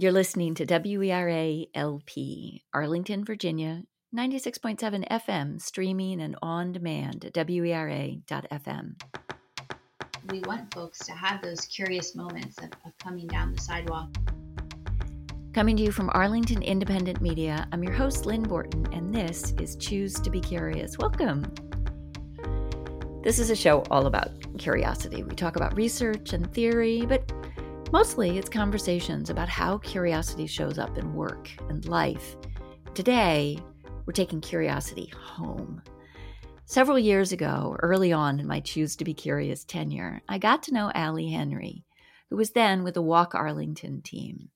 You're listening to WERA LP, Arlington, Virginia, 96.7 FM, streaming and on demand at WERA.FM. We want folks to have those curious moments of, of coming down the sidewalk. Coming to you from Arlington Independent Media, I'm your host, Lynn Borton, and this is Choose to Be Curious. Welcome. This is a show all about curiosity. We talk about research and theory, but Mostly, it's conversations about how curiosity shows up in work and life. Today, we're taking curiosity home. Several years ago, early on in my Choose to Be Curious tenure, I got to know Allie Henry, who was then with the Walk Arlington team.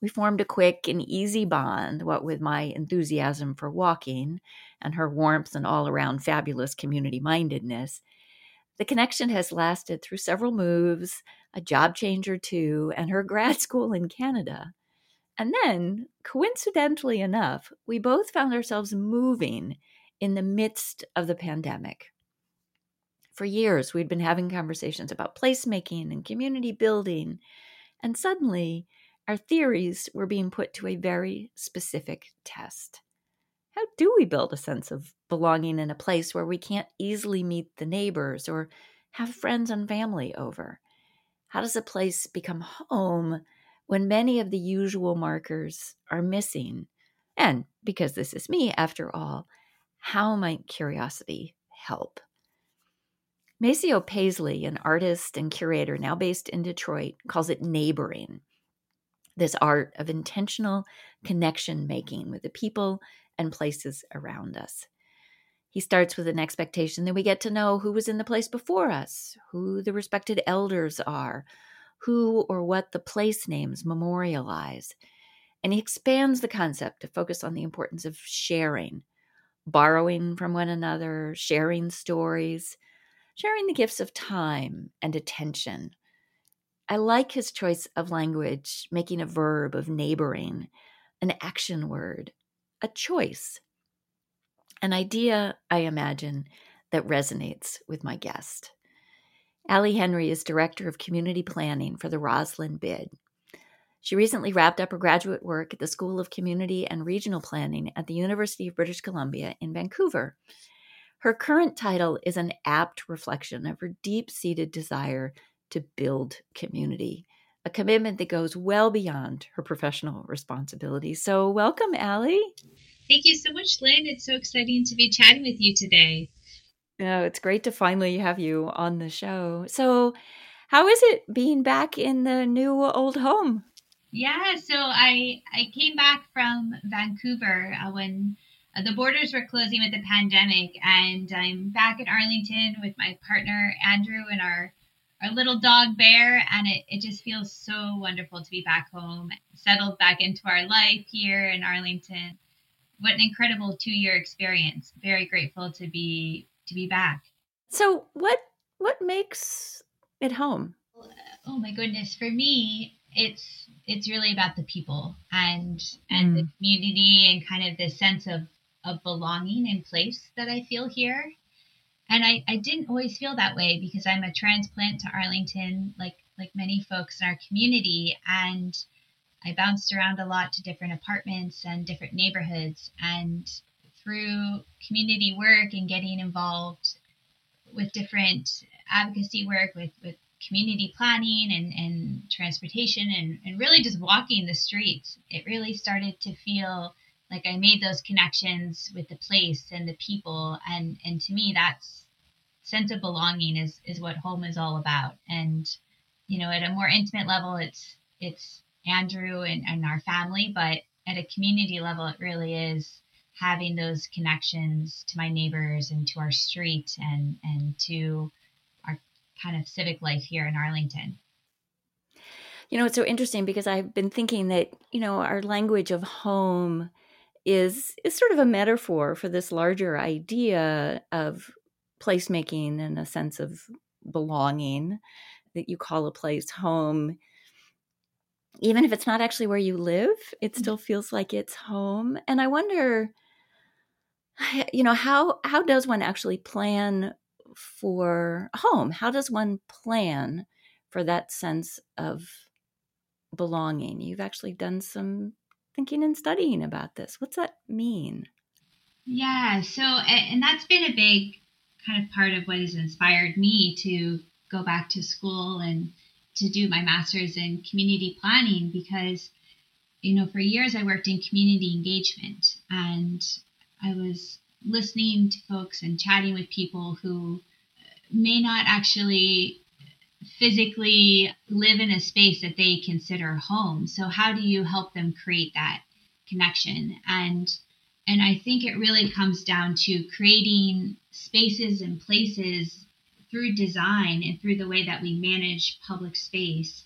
We formed a quick and easy bond, what with my enthusiasm for walking and her warmth and all around fabulous community mindedness. The connection has lasted through several moves, a job change or two, and her grad school in Canada. And then, coincidentally enough, we both found ourselves moving in the midst of the pandemic. For years, we'd been having conversations about placemaking and community building, and suddenly, our theories were being put to a very specific test. How do we build a sense of belonging in a place where we can't easily meet the neighbors or have friends and family over? How does a place become home when many of the usual markers are missing? And because this is me, after all, how might curiosity help? Maceo Paisley, an artist and curator now based in Detroit, calls it neighboring this art of intentional connection making with the people and places around us. He starts with an expectation that we get to know who was in the place before us, who the respected elders are, who or what the place names memorialize. And he expands the concept to focus on the importance of sharing, borrowing from one another, sharing stories, sharing the gifts of time and attention. I like his choice of language, making a verb of neighboring, an action word, a choice an idea, I imagine, that resonates with my guest. Allie Henry is Director of Community Planning for the Rosslyn Bid. She recently wrapped up her graduate work at the School of Community and Regional Planning at the University of British Columbia in Vancouver. Her current title is an apt reflection of her deep seated desire to build community, a commitment that goes well beyond her professional responsibilities. So, welcome, Allie. Thank you so much, Lynn. It's so exciting to be chatting with you today. Yeah, it's great to finally have you on the show. So, how is it being back in the new old home? Yeah, so I I came back from Vancouver uh, when uh, the borders were closing with the pandemic, and I'm back in Arlington with my partner Andrew and our our little dog Bear, and it, it just feels so wonderful to be back home, settled back into our life here in Arlington what an incredible two year experience. Very grateful to be to be back. So what what makes it home? Oh my goodness, for me, it's it's really about the people and and mm. the community and kind of the sense of of belonging in place that I feel here. And I, I didn't always feel that way because I'm a transplant to Arlington, like like many folks in our community, and I bounced around a lot to different apartments and different neighborhoods. And through community work and getting involved with different advocacy work, with, with community planning and, and transportation, and, and really just walking the streets, it really started to feel like I made those connections with the place and the people. And, and to me, that's sense of belonging is, is what home is all about. And, you know, at a more intimate level, it's, it's Andrew and, and our family, but at a community level, it really is having those connections to my neighbors and to our street and and to our kind of civic life here in Arlington. You know, it's so interesting because I've been thinking that, you know, our language of home is is sort of a metaphor for this larger idea of placemaking and a sense of belonging that you call a place home even if it's not actually where you live, it mm-hmm. still feels like it's home. And I wonder, you know, how how does one actually plan for home? How does one plan for that sense of belonging. You've actually done some thinking and studying about this. What's that mean? Yeah, so, and that's been a big kind of part of what has inspired me to go back to school and to do my master's in community planning because, you know, for years I worked in community engagement and I was listening to folks and chatting with people who may not actually physically live in a space that they consider home. So how do you help them create that connection? And and I think it really comes down to creating spaces and places through design and through the way that we manage public space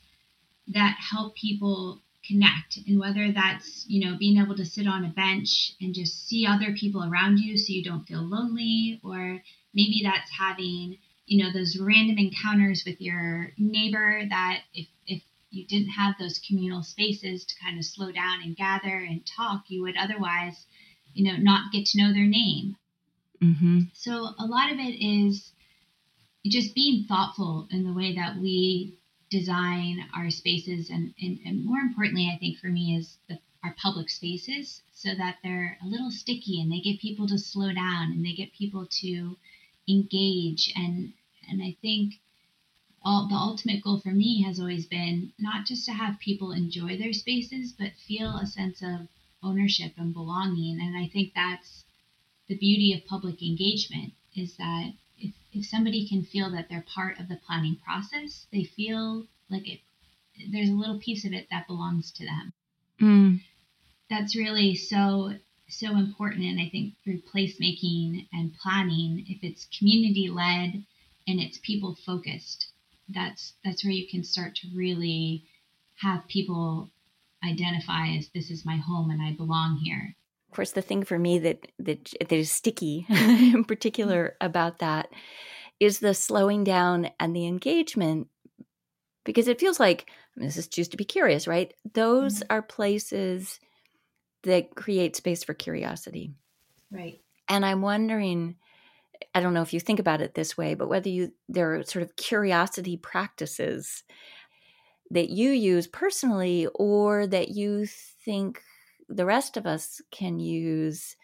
that help people connect and whether that's you know being able to sit on a bench and just see other people around you so you don't feel lonely or maybe that's having you know those random encounters with your neighbor that if if you didn't have those communal spaces to kind of slow down and gather and talk you would otherwise you know not get to know their name. Mm-hmm. so a lot of it is just being thoughtful in the way that we design our spaces. And, and, and more importantly i think for me is the, our public spaces so that they're a little sticky and they get people to slow down and they get people to engage. And and i think all, the ultimate goal for me has always been not just to have people enjoy their spaces but feel a sense of ownership and belonging and i think that's the beauty of public engagement is that if, if somebody can feel that they're part of the planning process, they feel like it there's a little piece of it that belongs to them. Mm. That's really so so important and I think through placemaking and planning, if it's community led and it's people focused, that's that's where you can start to really have people identify as this is my home and I belong here of course, the thing for me that that, that is sticky, in particular, about that is the slowing down and the engagement, because it feels like this is choose to be curious, right? Those mm-hmm. are places that create space for curiosity, right? And I'm wondering. I don't know if you think about it this way, but whether you there are sort of curiosity practices that you use personally or that you think the rest of us can use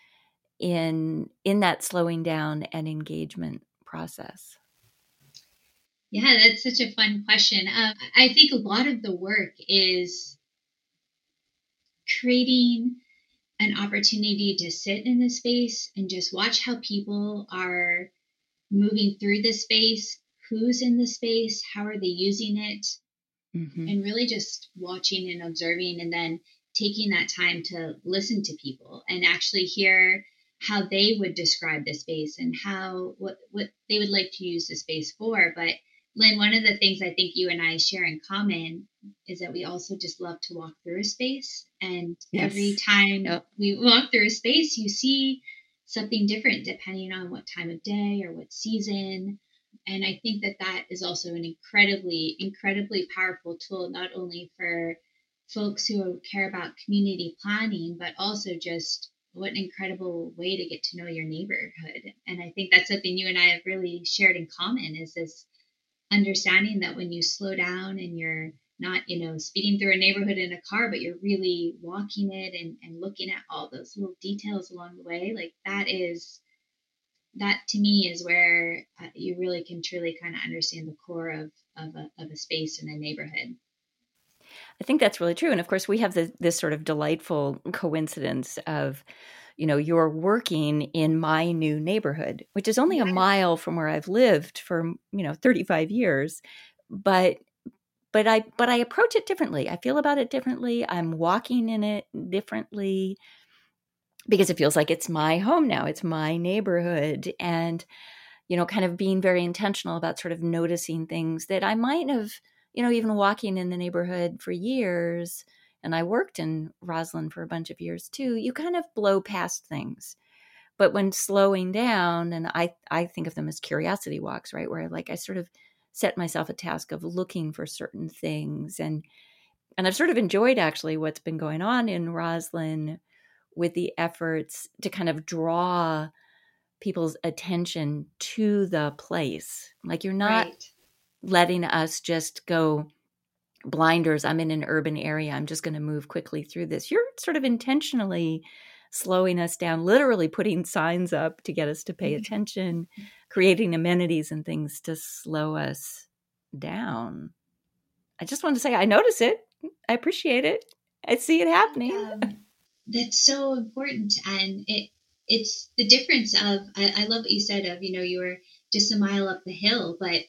in in that slowing down and engagement process? Yeah that's such a fun question. Um, i think a lot of the work is creating an opportunity to sit in the space and just watch how people are moving through the space who's in the space how are they using it mm-hmm. and really just watching and observing and then taking that time to listen to people and actually hear how they would describe the space and how what what they would like to use the space for but lynn one of the things i think you and i share in common is that we also just love to walk through a space and yes. every time yep. we walk through a space you see something different depending on what time of day or what season and i think that that is also an incredibly incredibly powerful tool not only for folks who care about community planning, but also just what an incredible way to get to know your neighborhood. And I think that's something you and I have really shared in common is this understanding that when you slow down and you're not, you know, speeding through a neighborhood in a car, but you're really walking it and, and looking at all those little details along the way, like that is that to me is where uh, you really can truly kind of understand the core of of a, of a space in a neighborhood. I think that's really true. And of course, we have the, this sort of delightful coincidence of, you know, you're working in my new neighborhood, which is only a mile from where I've lived for, you know, 35 years. But but I but I approach it differently. I feel about it differently. I'm walking in it differently because it feels like it's my home now. It's my neighborhood and you know, kind of being very intentional about sort of noticing things that I might have you know, even walking in the neighborhood for years, and I worked in Rosslyn for a bunch of years too, you kind of blow past things. But when slowing down, and I, I think of them as curiosity walks, right? Where like I sort of set myself a task of looking for certain things and and I've sort of enjoyed actually what's been going on in Rosslyn with the efforts to kind of draw people's attention to the place. Like you're not right letting us just go blinders. I'm in an urban area. I'm just going to move quickly through this. You're sort of intentionally slowing us down, literally putting signs up to get us to pay mm-hmm. attention, creating amenities and things to slow us down. I just want to say I notice it. I appreciate it. I see it happening. Um, that's so important, and it it's the difference of I, I love what you said of you know you were just a mile up the hill, but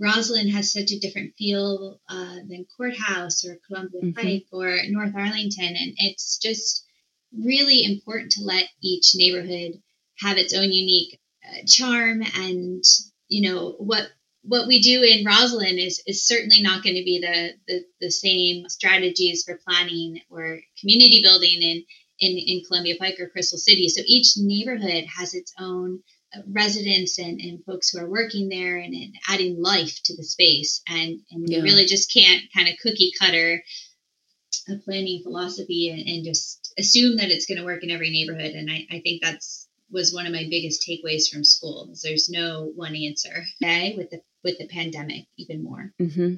Rosslyn has such a different feel uh, than Courthouse or Columbia mm-hmm. Pike or North Arlington, and it's just really important to let each neighborhood have its own unique charm and you know what what we do in Rosslyn is is certainly not going to be the, the, the same strategies for planning or community building in in in Columbia Pike or Crystal City. So each neighborhood has its own uh, residents and, and folks who are working there and, and adding life to the space and and yeah. you really just can't kind of cookie cutter a planning philosophy and, and just assume that it's going to work in every neighborhood and I, I think that's was one of my biggest takeaways from school. There's no one answer. Okay, with the with the pandemic, even more. Mm-hmm.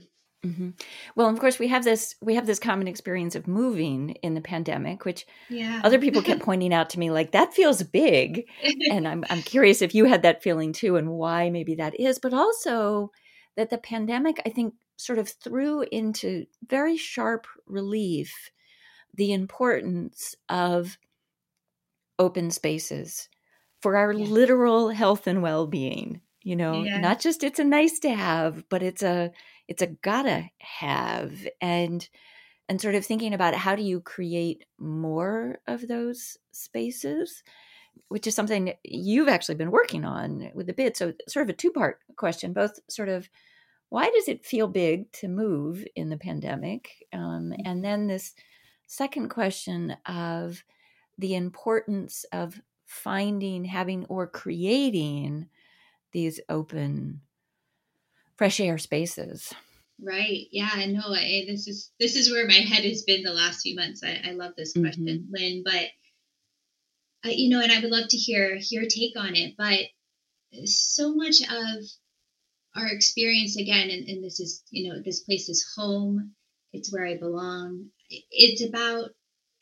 Mm-hmm. Well, of course, we have this we have this common experience of moving in the pandemic, which yeah. other people kept pointing out to me, like that feels big, and I'm I'm curious if you had that feeling too, and why maybe that is, but also that the pandemic, I think, sort of threw into very sharp relief the importance of open spaces for our yeah. literal health and well-being you know yeah. not just it's a nice to have but it's a it's a gotta have and and sort of thinking about how do you create more of those spaces which is something you've actually been working on with a bit so sort of a two part question both sort of why does it feel big to move in the pandemic um, mm-hmm. and then this second question of the importance of finding, having, or creating these open, fresh air spaces. Right. Yeah. No. I, this is this is where my head has been the last few months. I, I love this question, mm-hmm. Lynn. But uh, you know, and I would love to hear your take on it. But so much of our experience again, and, and this is you know, this place is home. It's where I belong. It's about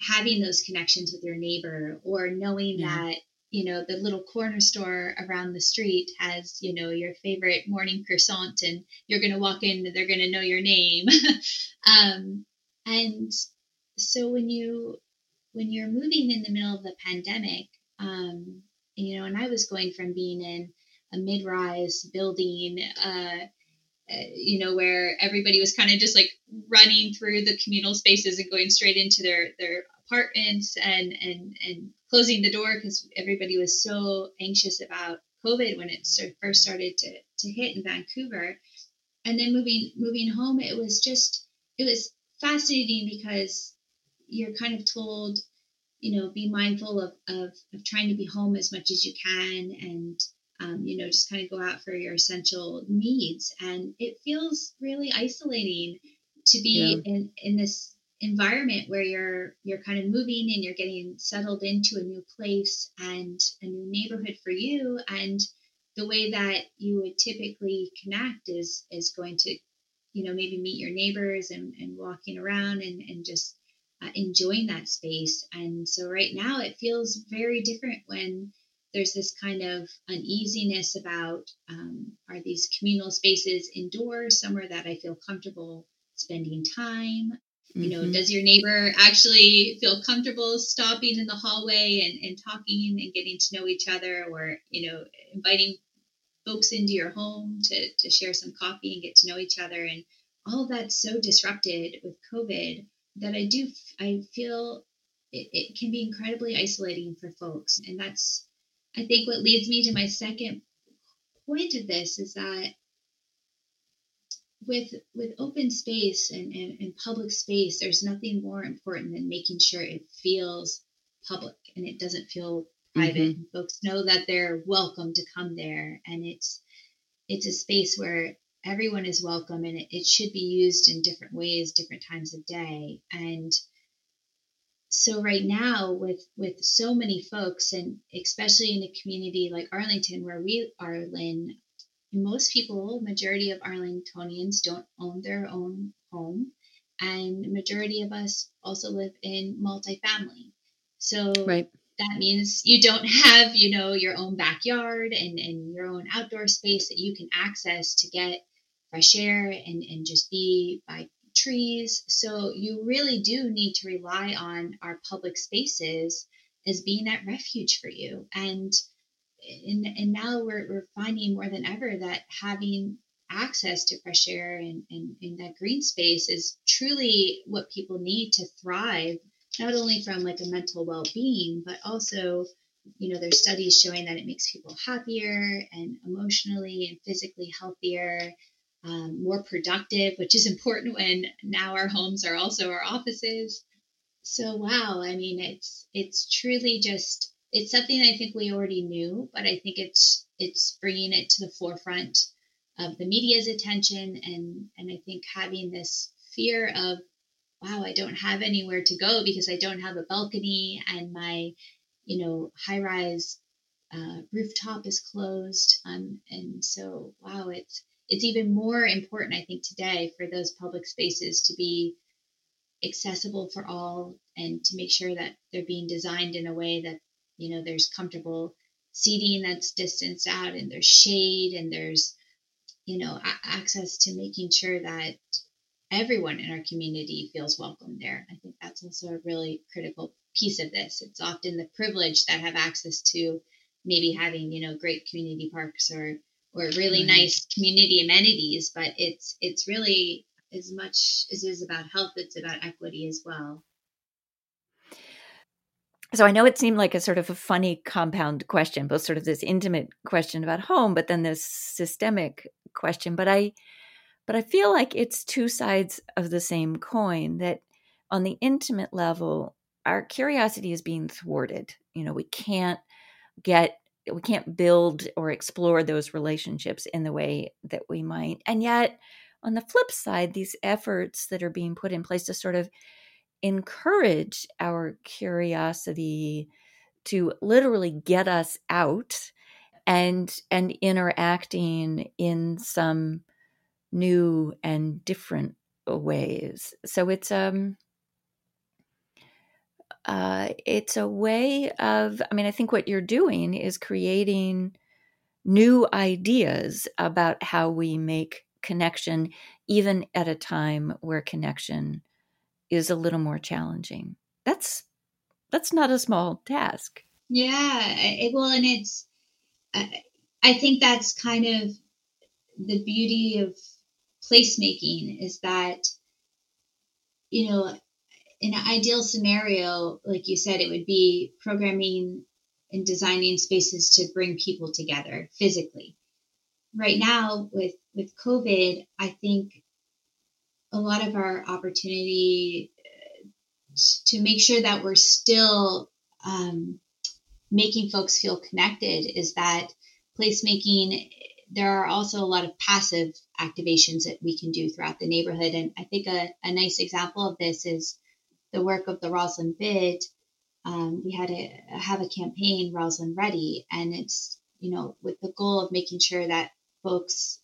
having those connections with your neighbor or knowing yeah. that you know the little corner store around the street has you know your favorite morning croissant and you're going to walk in and they're going to know your name um, and so when you when you're moving in the middle of the pandemic um, you know and i was going from being in a mid-rise building uh, you know, where everybody was kind of just like running through the communal spaces and going straight into their their apartments and and and closing the door because everybody was so anxious about COVID when it first started to to hit in Vancouver, and then moving moving home, it was just it was fascinating because you're kind of told, you know, be mindful of of, of trying to be home as much as you can and um, you know, just kind of go out for your essential needs. And it feels really isolating to be yeah. in, in this environment where you're you're kind of moving and you're getting settled into a new place and a new neighborhood for you and the way that you would typically connect is is going to you know maybe meet your neighbors and, and walking around and, and just uh, enjoying that space and so right now it feels very different when there's this kind of uneasiness about um, are these communal spaces indoors somewhere that I feel comfortable spending time? Mm-hmm. You know, mm-hmm. does your neighbor actually feel comfortable stopping in the hallway and, and talking and getting to know each other or, you know, inviting folks into your home to, to share some coffee and get to know each other? And all of that's so disrupted with COVID that I do, I feel it, it can be incredibly isolating for folks. And that's I think what leads me to my second point of this is that with with open space and, and, and public space, there's nothing more important than making sure it feels public and it doesn't feel private. Mm-hmm. Folks know that they're welcome to come there and it's it's a space where everyone is welcome and it, it should be used in different ways, different times of day. And so right now with with so many folks and especially in a community like arlington where we are lynn most people majority of arlingtonians don't own their own home and majority of us also live in multifamily. So right. that means you don't have, you know, your own backyard and, and your own outdoor space that you can access to get fresh air and, and just be by trees. So you really do need to rely on our public spaces as being that refuge for you. And and, and now we're, we're finding more than ever that having access to fresh air and, and, and that green space is truly what people need to thrive, not only from like a mental well-being, but also you know there's studies showing that it makes people happier and emotionally and physically healthier um, more productive which is important when now our homes are also our offices. So wow i mean it's it's truly just it's something i think we already knew but i think it's it's bringing it to the forefront of the media's attention and and I think having this fear of wow I don't have anywhere to go because I don't have a balcony and my you know high rise uh, rooftop is closed um, and so wow it's it's even more important I think today for those public spaces to be accessible for all and to make sure that they're being designed in a way that you know there's comfortable seating that's distanced out and there's shade and there's you know, a- access to making sure that everyone in our community feels welcome there. I think that's also a really critical piece of this. It's often the privilege that have access to maybe having, you know, great community parks or or really right. nice community amenities, but it's it's really as much as it is about health, it's about equity as well. So I know it seemed like a sort of a funny compound question, both sort of this intimate question about home, but then this systemic question. But I but I feel like it's two sides of the same coin that on the intimate level, our curiosity is being thwarted. You know, we can't get we can't build or explore those relationships in the way that we might. And yet, on the flip side, these efforts that are being put in place to sort of encourage our curiosity to literally get us out and and interacting in some new and different ways so it's um uh, it's a way of i mean i think what you're doing is creating new ideas about how we make connection even at a time where connection is a little more challenging. That's that's not a small task. Yeah, it, well, and it's I, I think that's kind of the beauty of placemaking is that you know in an ideal scenario like you said it would be programming and designing spaces to bring people together physically. Right now with with covid i think a lot of our opportunity uh, to make sure that we're still um, making folks feel connected is that placemaking there are also a lot of passive activations that we can do throughout the neighborhood. And i think a, a nice example of this is the work of the rosslyn bid um, we had a have a campaign rosslyn ready and it's you know with the goal of making sure that folks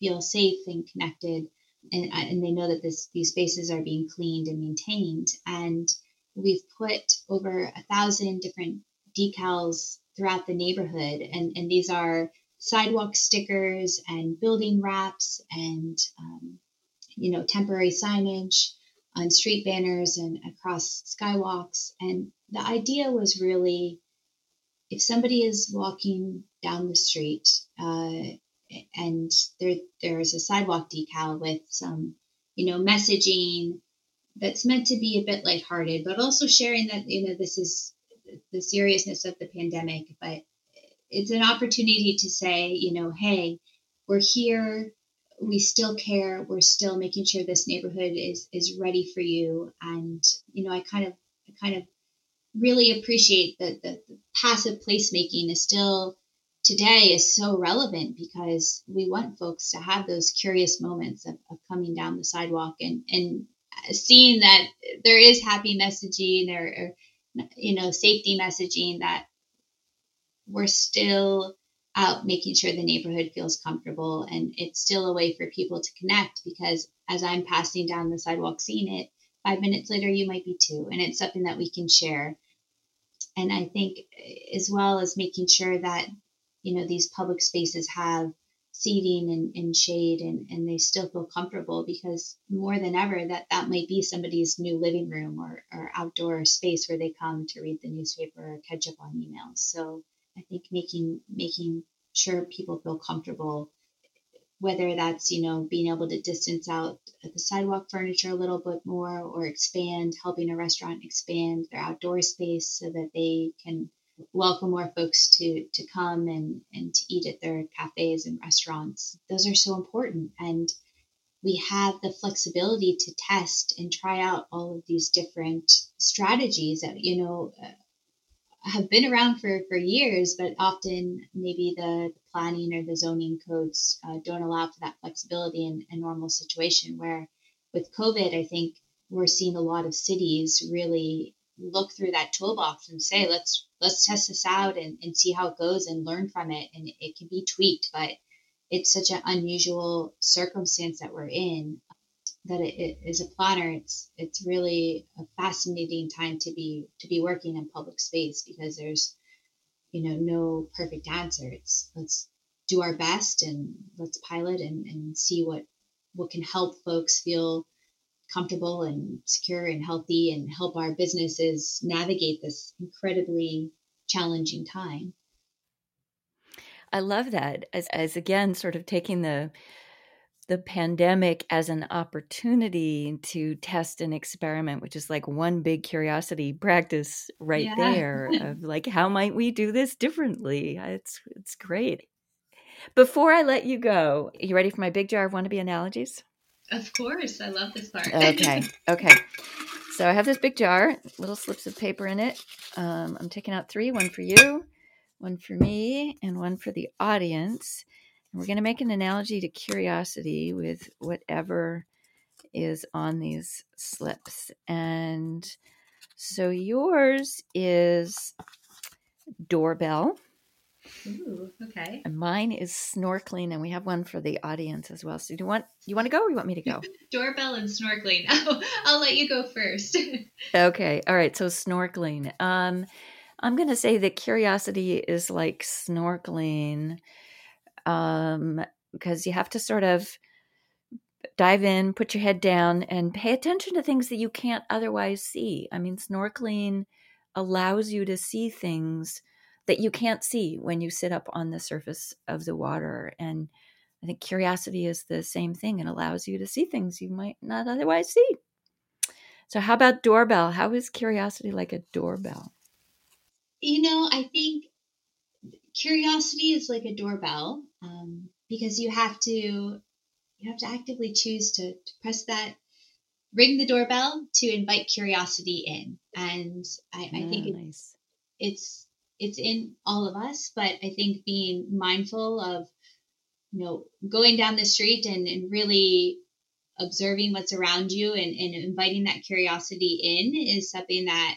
feel safe and connected and, and they know that this these spaces are being cleaned and maintained. And we've put over a thousand different decals throughout the neighborhood, and and these are sidewalk stickers and building wraps and um, you know temporary signage on street banners and across skywalks. And the idea was really if somebody is walking down the street uh, and there there's a sidewalk decal with some you know messaging that's meant to be a bit lighthearted, but also sharing that you know this is the seriousness of the pandemic, but it's an opportunity to say, you know, hey, we're here, we still care, we're still making sure this neighborhood is is ready for you, and you know, I kind of I kind of really appreciate that the, the passive placemaking is still today is so relevant because we want folks to have those curious moments of, of coming down the sidewalk and, and seeing that there is happy messaging or, or you know safety messaging that we're still out making sure the neighborhood feels comfortable and it's still a way for people to connect because as I'm passing down the sidewalk seeing it, five minutes later you might be too. And it's something that we can share. And I think eh, as well as making sure that, you know, these public spaces have seating and, and shade and, and they still feel comfortable because more than ever that that might be somebody's new living room or, or outdoor space where they come to read the newspaper or catch up on emails so i think making making sure people feel comfortable whether that's you know being able to distance out the sidewalk furniture a little bit more or expand helping a restaurant expand their outdoor space so that they can welcome more folks to to come and and to eat at their cafes and restaurants. Those are so important. And we have the flexibility to test and try out all of these different strategies that you know have been around for for years but often maybe the planning or the zoning codes uh, don't allow for that flexibility in a normal situation where with covid i think we're seeing a lot of cities really look through that toolbox and say let's let's test this out and, and see how it goes and learn from it. And it can be tweaked but it's such an unusual circumstance that we're in that it, it as a planner it's it's really a fascinating time to be to be working in public space because there's you know no perfect answer it's let's do our best and let's pilot and, and see what what can help folks feel comfortable and secure and healthy and help our businesses navigate this incredibly challenging time. I love that as as again sort of taking the the pandemic as an opportunity to test and experiment, which is like one big curiosity practice right yeah. there of like how might we do this differently? It's it's great. Before I let you go, you ready for my big jar of wannabe analogies? Of course. I love this part. okay. Okay. So I have this big jar, little slips of paper in it. Um, I'm taking out three one for you, one for me, and one for the audience. We're going to make an analogy to curiosity with whatever is on these slips. And so yours is doorbell. Ooh, okay. And mine is snorkeling, and we have one for the audience as well. So do you want you want to go, or you want me to go? Doorbell and snorkeling. I'll, I'll let you go first. okay. All right. So snorkeling. Um, I'm going to say that curiosity is like snorkeling, um, because you have to sort of dive in, put your head down, and pay attention to things that you can't otherwise see. I mean, snorkeling allows you to see things that you can't see when you sit up on the surface of the water. And I think curiosity is the same thing and allows you to see things you might not otherwise see. So, how about doorbell? How is curiosity like a doorbell? You know, I think curiosity is like a doorbell um, because you have to you have to actively choose to, to press that ring the doorbell to invite curiosity in and i, I think it's, nice. it's it's in all of us but i think being mindful of you know going down the street and, and really observing what's around you and, and inviting that curiosity in is something that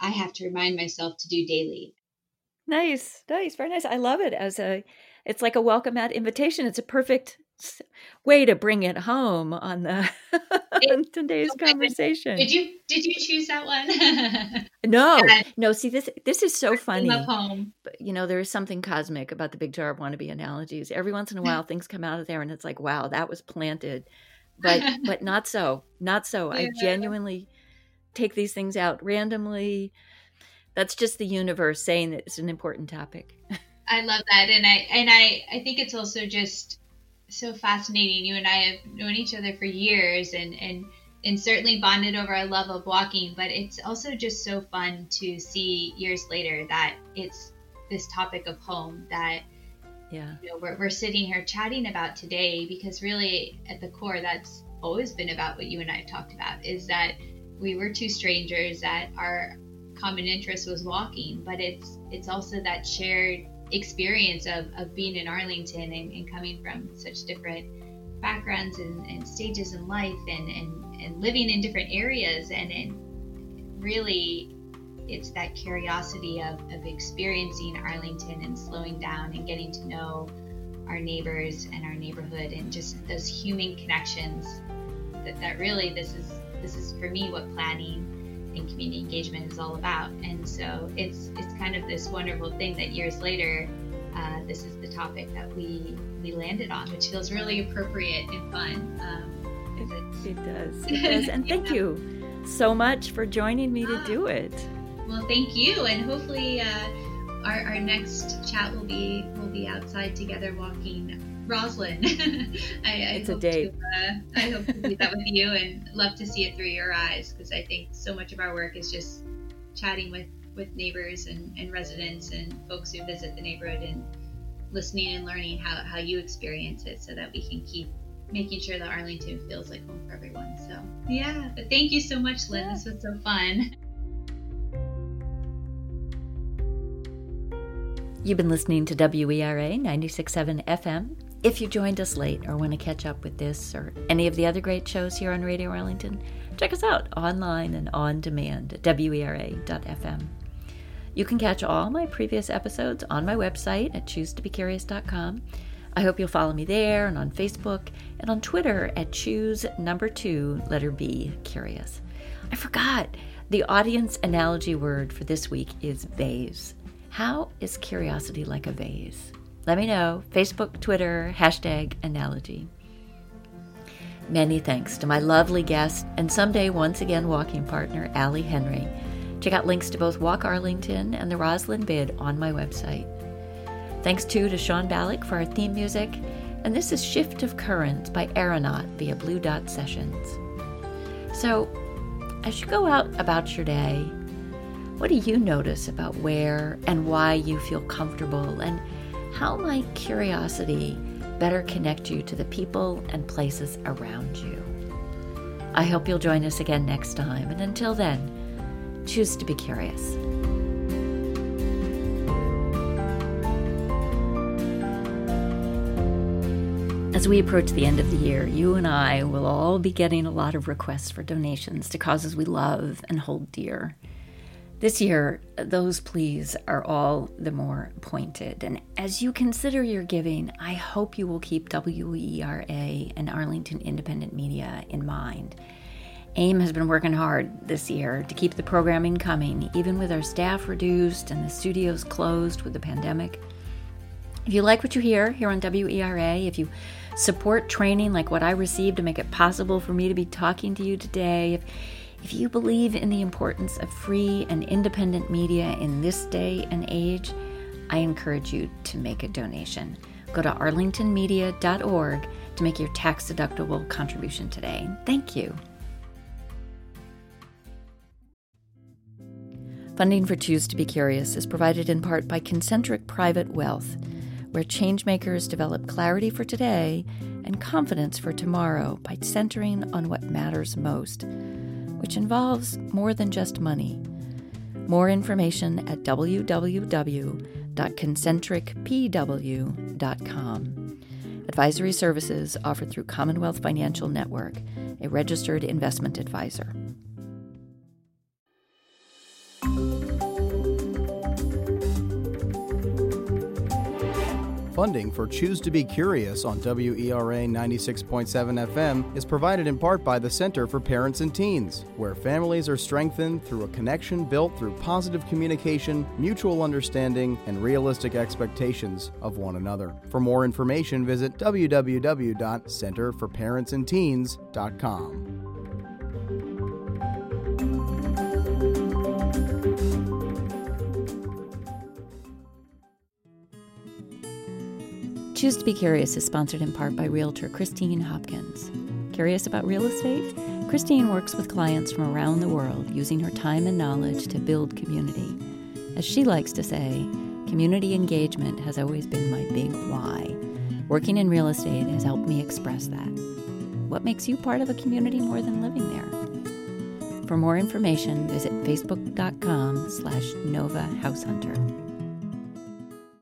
i have to remind myself to do daily nice nice very nice i love it as a it's like a welcome mat invitation it's a perfect way to bring it home on the on today's conversation. Did you did you choose that one? no, no. See this this is so funny. Home. But you know there is something cosmic about the big jar of wannabe analogies. Every once in a while, things come out of there, and it's like, wow, that was planted. But but not so, not so. Yeah. I genuinely take these things out randomly. That's just the universe saying that it's an important topic. I love that, and I and I I think it's also just so fascinating. You and I have known each other for years and, and, and certainly bonded over our love of walking, but it's also just so fun to see years later that it's this topic of home that yeah you know, we're, we're sitting here chatting about today because really at the core that's always been about what you and I have talked about is that we were two strangers that our common interest was walking, but it's it's also that shared experience of, of being in Arlington and, and coming from such different backgrounds and, and stages in life and, and, and living in different areas. And, and really it's that curiosity of, of experiencing Arlington and slowing down and getting to know our neighbors and our neighborhood and just those human connections that, that really this is this is for me what planning and community engagement is all about. And so it's it's kind of this wonderful thing that years later, uh, this is the topic that we we landed on, which feels really appropriate and fun. Um, it, it, does. It does. And thank you so much for joining me to do it. Well, thank you, and hopefully. Uh, our, our next chat will be will be outside together walking Rosslyn. I, I it's a date. To, uh, I hope to do that with you and love to see it through your eyes because I think so much of our work is just chatting with, with neighbors and, and residents and folks who visit the neighborhood and listening and learning how, how you experience it so that we can keep making sure that Arlington feels like home for everyone. So, yeah, but thank you so much, Lynn. This was so fun. You've been listening to WERA 96.7 FM. If you joined us late or want to catch up with this or any of the other great shows here on Radio Arlington, check us out online and on demand at WERA.FM. You can catch all my previous episodes on my website at choosetobecurious.com. I hope you'll follow me there and on Facebook and on Twitter at choose number two, letter B, curious. I forgot. The audience analogy word for this week is vase. How is curiosity like a vase? Let me know. Facebook, Twitter, hashtag analogy. Many thanks to my lovely guest and someday once again walking partner, Allie Henry. Check out links to both Walk Arlington and the Rosslyn Bid on my website. Thanks too to Sean Ballack for our theme music, and this is Shift of Current by Aeronaut via Blue Dot Sessions. So, as you go out about your day, what do you notice about where and why you feel comfortable, and how might curiosity better connect you to the people and places around you? I hope you'll join us again next time, and until then, choose to be curious. As we approach the end of the year, you and I will all be getting a lot of requests for donations to causes we love and hold dear. This year, those pleas are all the more pointed. And as you consider your giving, I hope you will keep WERA and Arlington Independent Media in mind. AIM has been working hard this year to keep the programming coming, even with our staff reduced and the studios closed with the pandemic. If you like what you hear here on WERA, if you support training like what I received to make it possible for me to be talking to you today, if if you believe in the importance of free and independent media in this day and age, I encourage you to make a donation. Go to arlingtonmedia.org to make your tax deductible contribution today. Thank you. Funding for Choose to Be Curious is provided in part by Concentric Private Wealth, where changemakers develop clarity for today and confidence for tomorrow by centering on what matters most which involves more than just money. More information at www.concentricpw.com. Advisory services offered through Commonwealth Financial Network, a registered investment advisor. Funding for Choose to Be Curious on WERA 96.7 FM is provided in part by the Center for Parents and Teens, where families are strengthened through a connection built through positive communication, mutual understanding, and realistic expectations of one another. For more information, visit www.centerforparentsandteens.com. Choose to Be Curious is sponsored in part by Realtor Christine Hopkins. Curious about real estate? Christine works with clients from around the world using her time and knowledge to build community. As she likes to say, community engagement has always been my big why. Working in real estate has helped me express that. What makes you part of a community more than living there? For more information, visit facebook.com slash Nova House Hunter.